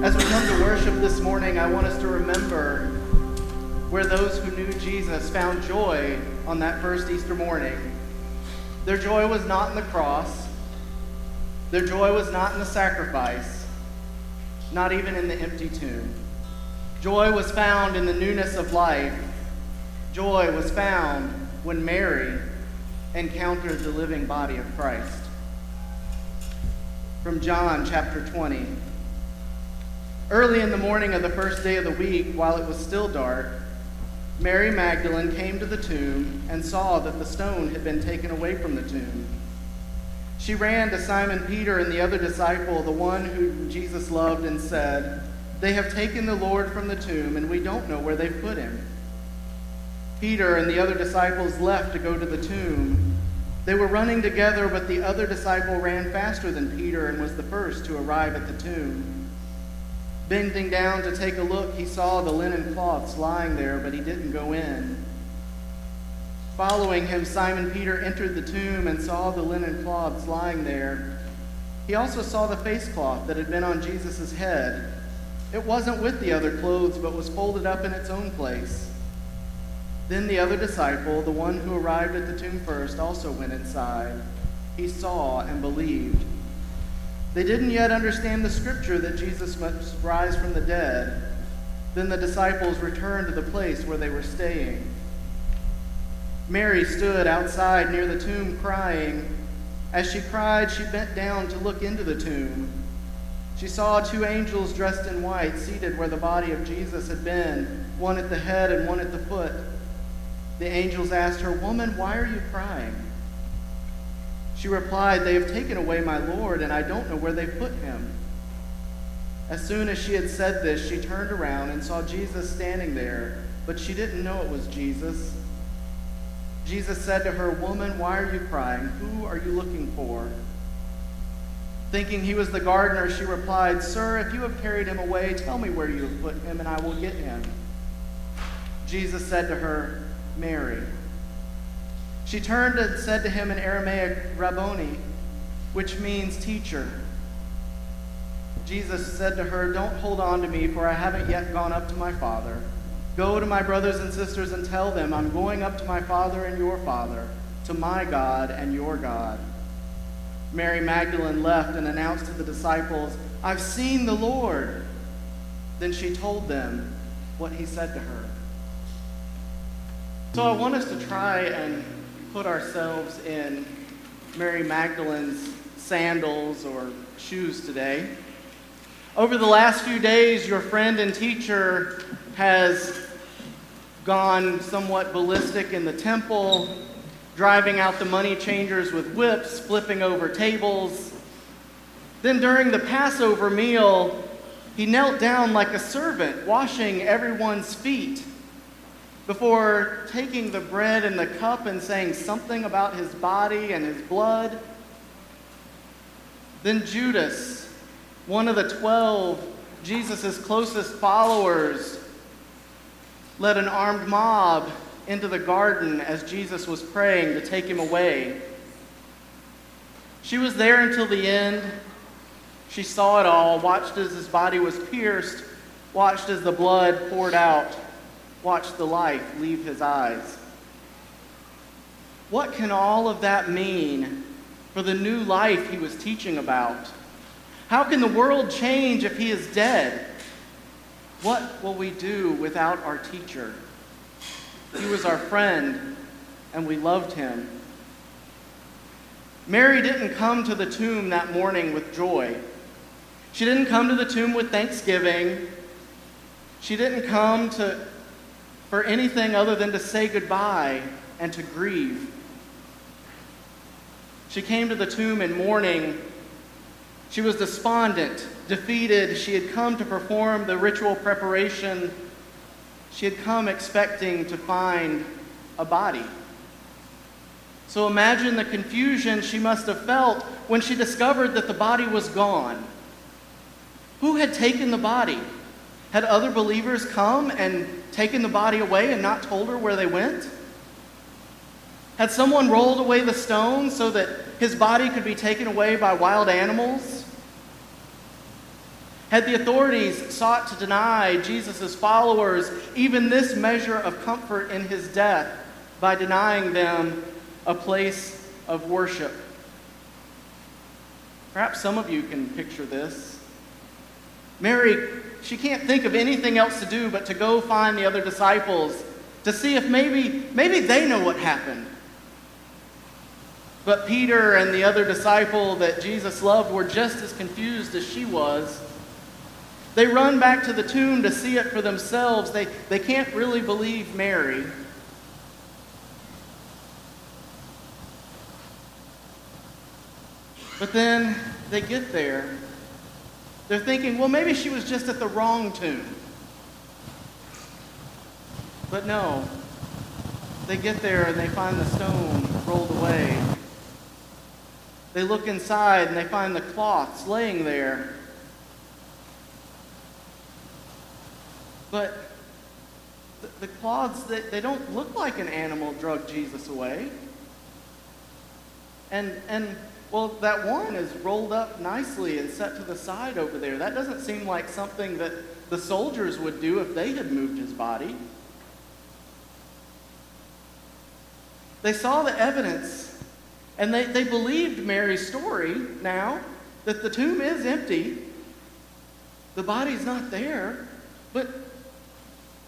As we come to worship this morning, I want us to remember where those who knew Jesus found joy on that first Easter morning. Their joy was not in the cross, their joy was not in the sacrifice, not even in the empty tomb. Joy was found in the newness of life. Joy was found when Mary encountered the living body of Christ. From John chapter 20. Early in the morning of the first day of the week, while it was still dark, Mary Magdalene came to the tomb and saw that the stone had been taken away from the tomb. She ran to Simon Peter and the other disciple, the one whom Jesus loved, and said, They have taken the Lord from the tomb, and we don't know where they've put him. Peter and the other disciples left to go to the tomb. They were running together, but the other disciple ran faster than Peter and was the first to arrive at the tomb. Bending down to take a look, he saw the linen cloths lying there, but he didn't go in. Following him, Simon Peter entered the tomb and saw the linen cloths lying there. He also saw the face cloth that had been on Jesus' head. It wasn't with the other clothes, but was folded up in its own place. Then the other disciple, the one who arrived at the tomb first, also went inside. He saw and believed. They didn't yet understand the scripture that Jesus must rise from the dead. Then the disciples returned to the place where they were staying. Mary stood outside near the tomb crying. As she cried, she bent down to look into the tomb. She saw two angels dressed in white seated where the body of Jesus had been, one at the head and one at the foot. The angels asked her, Woman, why are you crying? She replied, They have taken away my Lord, and I don't know where they put him. As soon as she had said this, she turned around and saw Jesus standing there, but she didn't know it was Jesus. Jesus said to her, Woman, why are you crying? Who are you looking for? Thinking he was the gardener, she replied, Sir, if you have carried him away, tell me where you have put him, and I will get him. Jesus said to her, Mary. She turned and said to him in Aramaic, Rabboni, which means teacher. Jesus said to her, Don't hold on to me, for I haven't yet gone up to my Father. Go to my brothers and sisters and tell them, I'm going up to my Father and your Father, to my God and your God. Mary Magdalene left and announced to the disciples, I've seen the Lord. Then she told them what he said to her. So I want us to try and put ourselves in Mary Magdalene's sandals or shoes today. Over the last few days, your friend and teacher has gone somewhat ballistic in the temple, driving out the money changers with whips, flipping over tables. Then during the Passover meal, he knelt down like a servant, washing everyone's feet before taking the bread and the cup and saying something about his body and his blood. Then Judas, one of the twelve, Jesus' closest followers, led an armed mob into the garden as Jesus was praying to take him away. She was there until the end. She saw it all, watched as his body was pierced, watched as the blood poured out watched the life leave his eyes. What can all of that mean for the new life he was teaching about? How can the world change if he is dead? What will we do without our teacher? He was our friend, and we loved him. Mary didn't come to the tomb that morning with joy. She didn't come to the tomb with thanksgiving. She didn't come to for anything other than to say goodbye and to grieve. She came to the tomb in mourning. She was despondent, defeated. She had come to perform the ritual preparation. She had come expecting to find a body. So imagine the confusion she must have felt when she discovered that the body was gone. Who had taken the body? Had other believers come and taken the body away and not told her where they went? Had someone rolled away the stone so that his body could be taken away by wild animals? Had the authorities sought to deny Jesus' followers even this measure of comfort in his death by denying them a place of worship? Perhaps some of you can picture this. Mary, she can't think of anything else to do but to go find the other disciples to see if maybe, maybe they know what happened. But Peter and the other disciple that Jesus loved were just as confused as she was. They run back to the tomb to see it for themselves. They, they can't really believe Mary. But then they get there. They're thinking, well, maybe she was just at the wrong tomb. But no. They get there and they find the stone rolled away. They look inside and they find the cloths laying there. But the, the cloths, they, they don't look like an animal drug Jesus away. And, and well, that one is rolled up nicely and set to the side over there. That doesn't seem like something that the soldiers would do if they had moved his body. They saw the evidence and they, they believed Mary's story now that the tomb is empty, the body's not there, but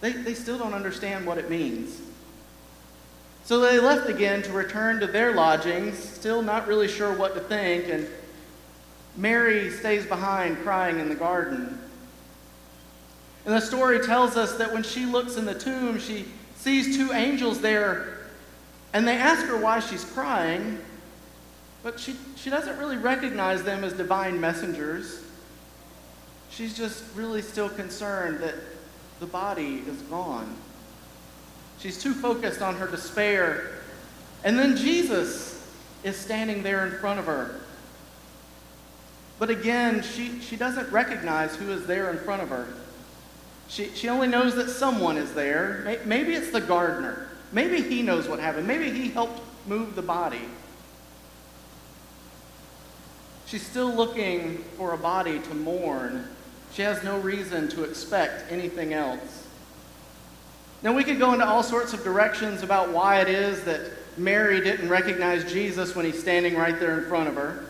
they, they still don't understand what it means. So they left again to return to their lodgings, still not really sure what to think, and Mary stays behind crying in the garden. And the story tells us that when she looks in the tomb, she sees two angels there, and they ask her why she's crying, but she, she doesn't really recognize them as divine messengers. She's just really still concerned that the body is gone. She's too focused on her despair. And then Jesus is standing there in front of her. But again, she, she doesn't recognize who is there in front of her. She, she only knows that someone is there. Maybe it's the gardener. Maybe he knows what happened. Maybe he helped move the body. She's still looking for a body to mourn. She has no reason to expect anything else. Now, we could go into all sorts of directions about why it is that Mary didn't recognize Jesus when he's standing right there in front of her.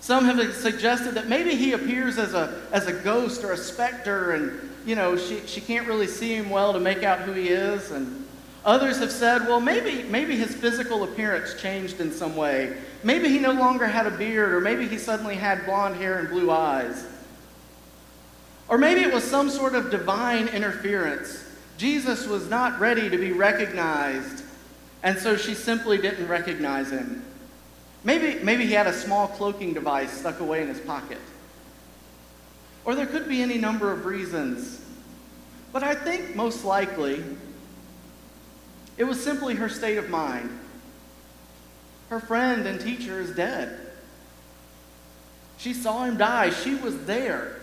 Some have suggested that maybe he appears as a, as a ghost or a specter, and, you know, she, she can't really see him well to make out who he is. And others have said, well, maybe, maybe his physical appearance changed in some way. Maybe he no longer had a beard, or maybe he suddenly had blonde hair and blue eyes. Or maybe it was some sort of divine interference. Jesus was not ready to be recognized, and so she simply didn't recognize him. Maybe, maybe he had a small cloaking device stuck away in his pocket. Or there could be any number of reasons. But I think most likely it was simply her state of mind. Her friend and teacher is dead. She saw him die. She was there.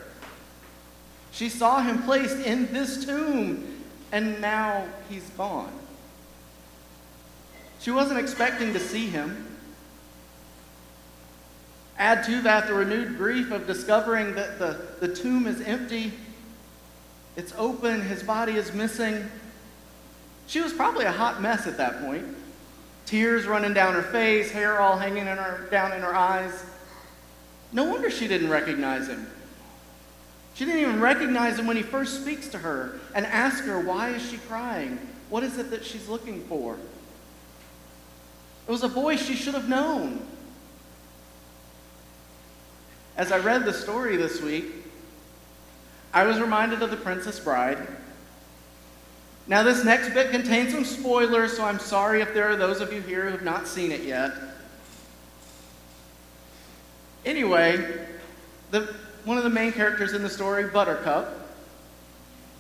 She saw him placed in this tomb, and now he's gone. She wasn't expecting to see him. Add to that the renewed grief of discovering that the, the tomb is empty, it's open, his body is missing. She was probably a hot mess at that point tears running down her face, hair all hanging in her, down in her eyes. No wonder she didn't recognize him. She didn't even recognize him when he first speaks to her and asks her, Why is she crying? What is it that she's looking for? It was a voice she should have known. As I read the story this week, I was reminded of The Princess Bride now, this next bit contains some spoilers, so I'm sorry if there are those of you here who have not seen it yet. Anyway, the, one of the main characters in the story, Buttercup,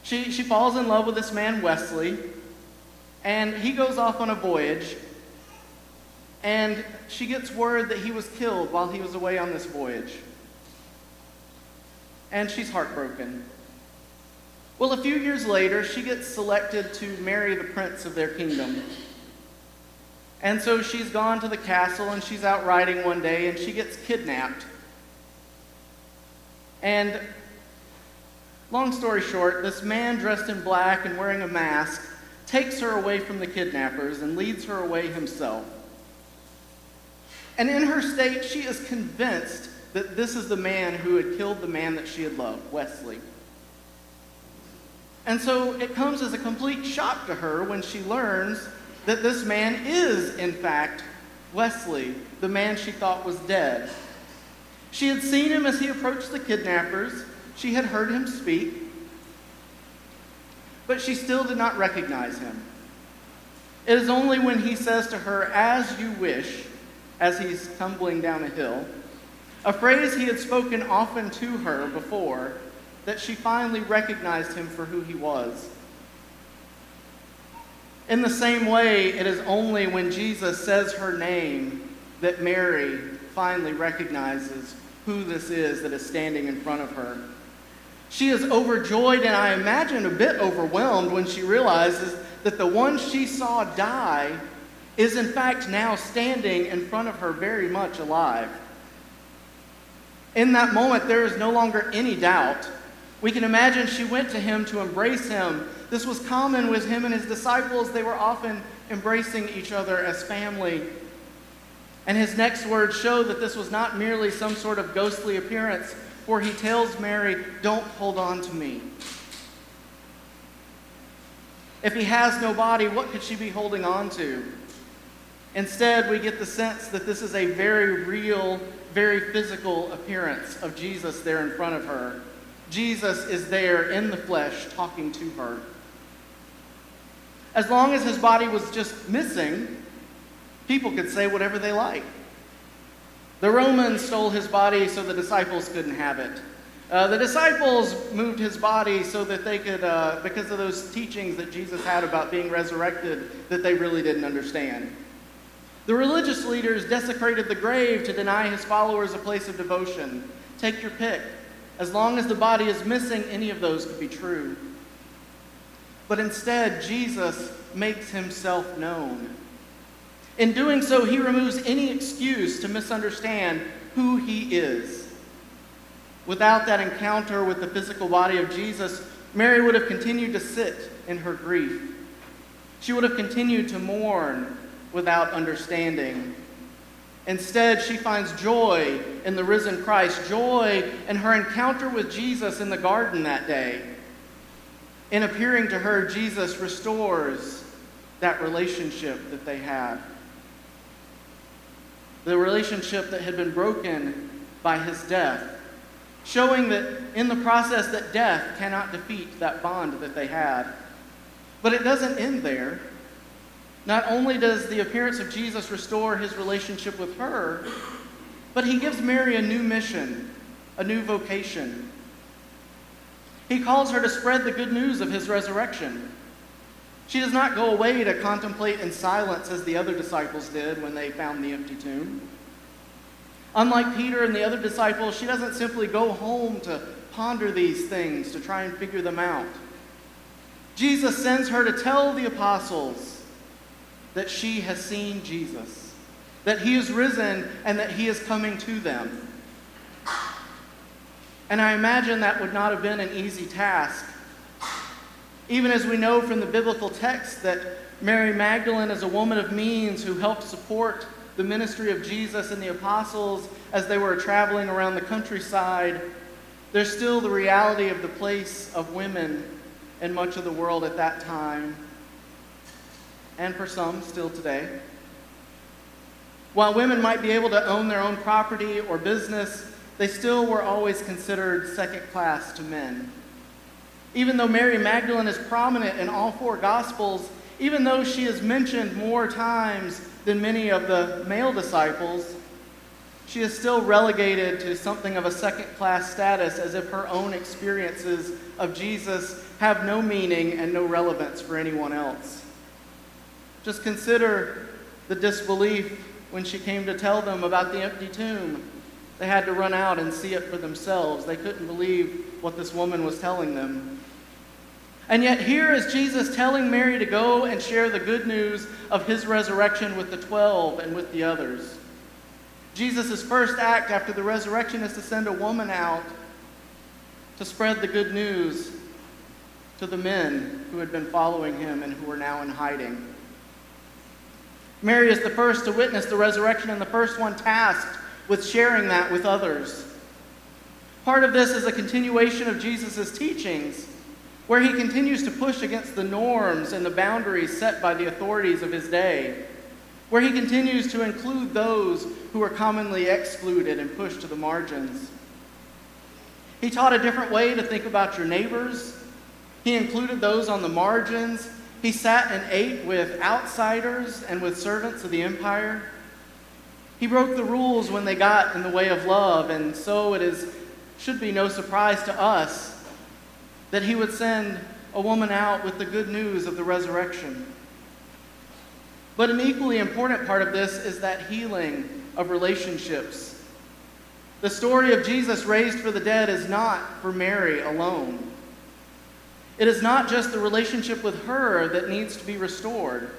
she, she falls in love with this man, Westley, and he goes off on a voyage, and she gets word that he was killed while he was away on this voyage. And she's heartbroken. Well, a few years later, she gets selected to marry the prince of their kingdom. And so she's gone to the castle and she's out riding one day and she gets kidnapped. And Long story short, this man dressed in black and wearing a mask takes her away from the kidnappers and leads her away himself. And in her state, she is convinced that this is the man who had killed the man that she had loved, Westley. And so it comes as a complete shock to her when she learns that this man is, in fact, Westley, the man she thought was dead. She had seen him as he approached the kidnappers, she had heard him speak, but she still did not recognize him. It is only when he says to her, As you wish, as he's tumbling down a hill, a phrase he had spoken often to her before, that she finally recognized him for who he was. In the same way, it is only when Jesus says her name that Mary finally recognizes who this is that is standing in front of her. She is overjoyed and I imagine a bit overwhelmed when she realizes that the one she saw die is in fact now standing in front of her very much alive. In that moment, there is no longer any doubt. We can imagine she went to him to embrace him. This was common with him and his disciples. They were often embracing each other as family. And his next words show that this was not merely some sort of ghostly appearance, for he tells Mary, Don't hold on to me. If he has no body, what could she be holding on to? Instead, we get the sense that this is a very real very physical appearance of Jesus there in front of her. Jesus is there in the flesh talking to her. As long as his body was just missing, people could say whatever they like. The Romans stole his body so the disciples couldn't have it. Uh, the disciples moved his body so that they could, uh, because of those teachings that Jesus had about being resurrected, that they really didn't understand. The religious leaders desecrated the grave to deny his followers a place of devotion. Take your pick. As long as the body is missing, any of those could be true. But instead, Jesus makes himself known. In doing so, he removes any excuse to misunderstand who he is. Without that encounter with the physical body of Jesus, Mary would have continued to sit in her grief. She would have continued to mourn without understanding. Instead, she finds joy in the risen Christ, joy in her encounter with Jesus in the garden that day. In appearing to her, Jesus restores that relationship that they had. The relationship that had been broken by his death, showing that in the process that death cannot defeat that bond that they had. But it doesn't end there. Not only does the appearance of Jesus restore his relationship with her, but he gives Mary a new mission, a new vocation. He calls her to spread the good news of his resurrection. She does not go away to contemplate in silence as the other disciples did when they found the empty tomb. Unlike Peter and the other disciples, she doesn't simply go home to ponder these things, to try and figure them out. Jesus sends her to tell the apostles that she has seen Jesus, that he is risen and that he is coming to them. And I imagine that would not have been an easy task. Even as we know from the biblical text that Mary Magdalene is a woman of means who helped support the ministry of Jesus and the apostles as they were traveling around the countryside, there's still the reality of the place of women in much of the world at that time and for some still today. While women might be able to own their own property or business, they still were always considered second class to men. Even though Mary Magdalene is prominent in all four Gospels, even though she is mentioned more times than many of the male disciples, she is still relegated to something of a second class status as if her own experiences of Jesus have no meaning and no relevance for anyone else. Just consider the disbelief when she came to tell them about the empty tomb. They had to run out and see it for themselves. They couldn't believe what this woman was telling them. And yet, here is Jesus telling Mary to go and share the good news of his resurrection with the 12 and with the others. Jesus' first act after the resurrection is to send a woman out to spread the good news to the men who had been following him and who were now in hiding. Mary is the first to witness the resurrection and the first one tasked with sharing that with others. Part of this is a continuation of Jesus' teachings, where he continues to push against the norms and the boundaries set by the authorities of his day, where he continues to include those who are commonly excluded and pushed to the margins. He taught a different way to think about your neighbors. He included those on the margins he sat and ate with outsiders and with servants of the empire. He broke the rules when they got in the way of love, and so it is, should be no surprise to us that he would send a woman out with the good news of the resurrection. But an equally important part of this is that healing of relationships. The story of Jesus raised for the dead is not for Mary alone. It is not just the relationship with her that needs to be restored.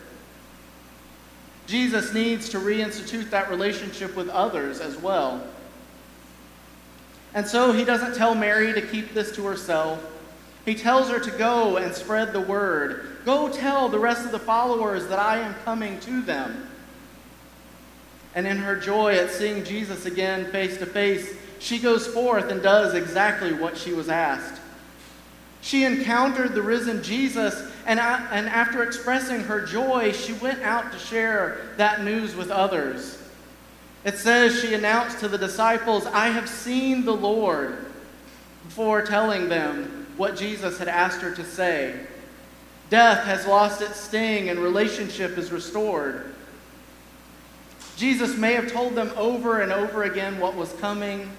Jesus needs to reinstitute that relationship with others as well. And so he doesn't tell Mary to keep this to herself. He tells her to go and spread the word. Go tell the rest of the followers that I am coming to them. And in her joy at seeing Jesus again face to face, she goes forth and does exactly what she was asked. She encountered the risen Jesus, and, and after expressing her joy, she went out to share that news with others. It says she announced to the disciples, I have seen the Lord, before telling them what Jesus had asked her to say. Death has lost its sting and relationship is restored. Jesus may have told them over and over again what was coming,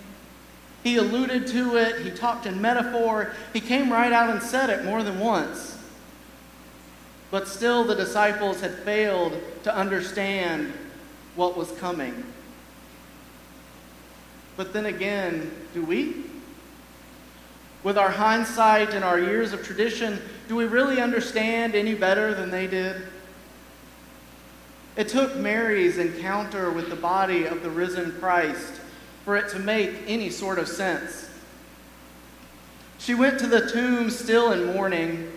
he alluded to it, he talked in metaphor, he came right out and said it more than once. But still, the disciples had failed to understand what was coming. But then again, do we? With our hindsight and our years of tradition, do we really understand any better than they did? It took Mary's encounter with the body of the risen Christ for it to make any sort of sense. She went to the tomb still in mourning,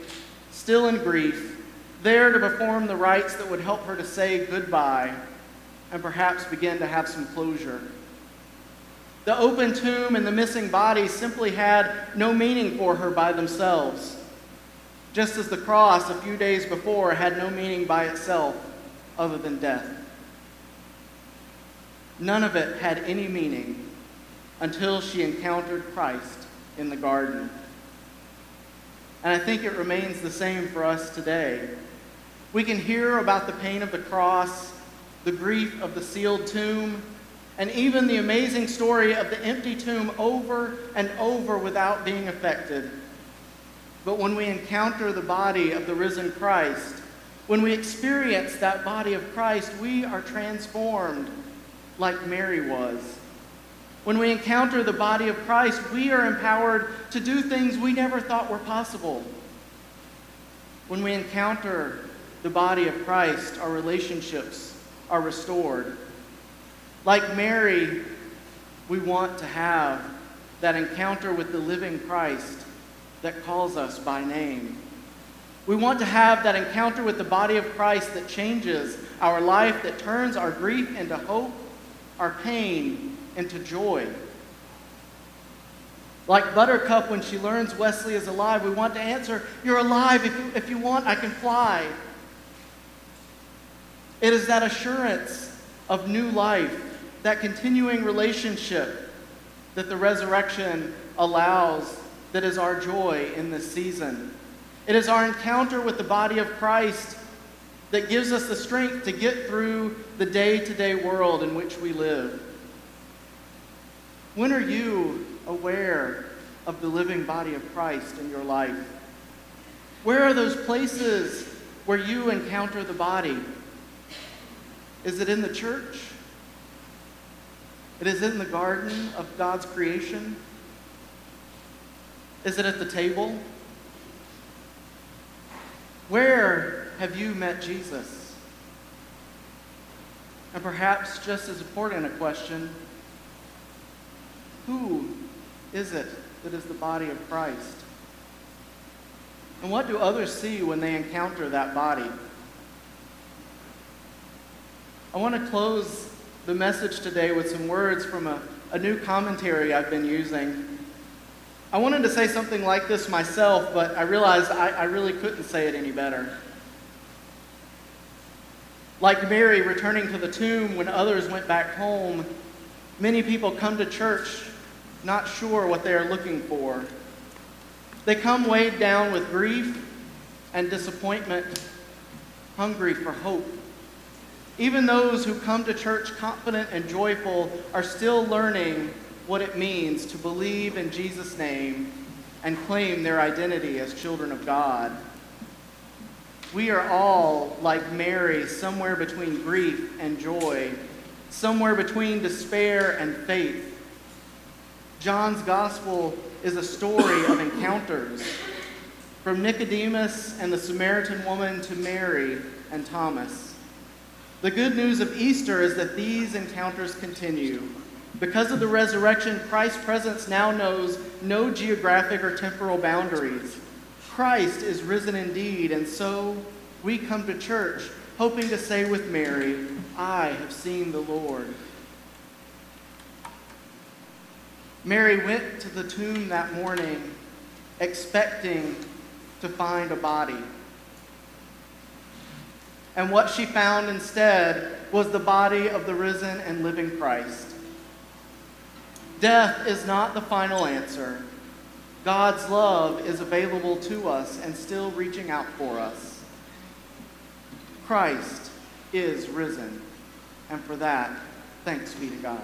still in grief, there to perform the rites that would help her to say goodbye and perhaps begin to have some closure. The open tomb and the missing body simply had no meaning for her by themselves, just as the cross a few days before had no meaning by itself other than death. None of it had any meaning until she encountered Christ in the garden. And I think it remains the same for us today. We can hear about the pain of the cross, the grief of the sealed tomb, and even the amazing story of the empty tomb over and over without being affected. But when we encounter the body of the risen Christ, when we experience that body of Christ, we are transformed like Mary was. When we encounter the body of Christ, we are empowered to do things we never thought were possible. When we encounter the body of Christ, our relationships are restored. Like Mary, we want to have that encounter with the living Christ that calls us by name. We want to have that encounter with the body of Christ that changes our life, that turns our grief into hope our pain into joy. Like Buttercup, when she learns Westley is alive, we want to answer, You're alive. If you, if you want, I can fly. It is that assurance of new life, that continuing relationship that the resurrection allows, that is our joy in this season. It is our encounter with the body of Christ that gives us the strength to get through the day to day world in which we live. When are you aware of the living body of Christ in your life? Where are those places where you encounter the body? Is it in the church? It is in the garden of God's creation? Is it at the table? Where have you met Jesus? And perhaps just as important a question who is it that is the body of Christ. And what do others see when they encounter that body? I want to close the message today with some words from a, a new commentary I've been using. I wanted to say something like this myself, but I realized I, I really couldn't say it any better. Like Mary returning to the tomb when others went back home, many people come to church not sure what they are looking for. They come weighed down with grief and disappointment, hungry for hope. Even those who come to church confident and joyful are still learning what it means to believe in Jesus' name and claim their identity as children of God. We are all, like Mary, somewhere between grief and joy, somewhere between despair and faith. John's gospel is a story of encounters, from Nicodemus and the Samaritan woman to Mary and Thomas. The good news of Easter is that these encounters continue. Because of the resurrection, Christ's presence now knows no geographic or temporal boundaries. Christ is risen indeed, and so we come to church hoping to say with Mary, I have seen the Lord. Mary went to the tomb that morning expecting to find a body. And what she found instead was the body of the risen and living Christ. Death is not the final answer. God's love is available to us and still reaching out for us. Christ is risen, and for that, thanks be to God.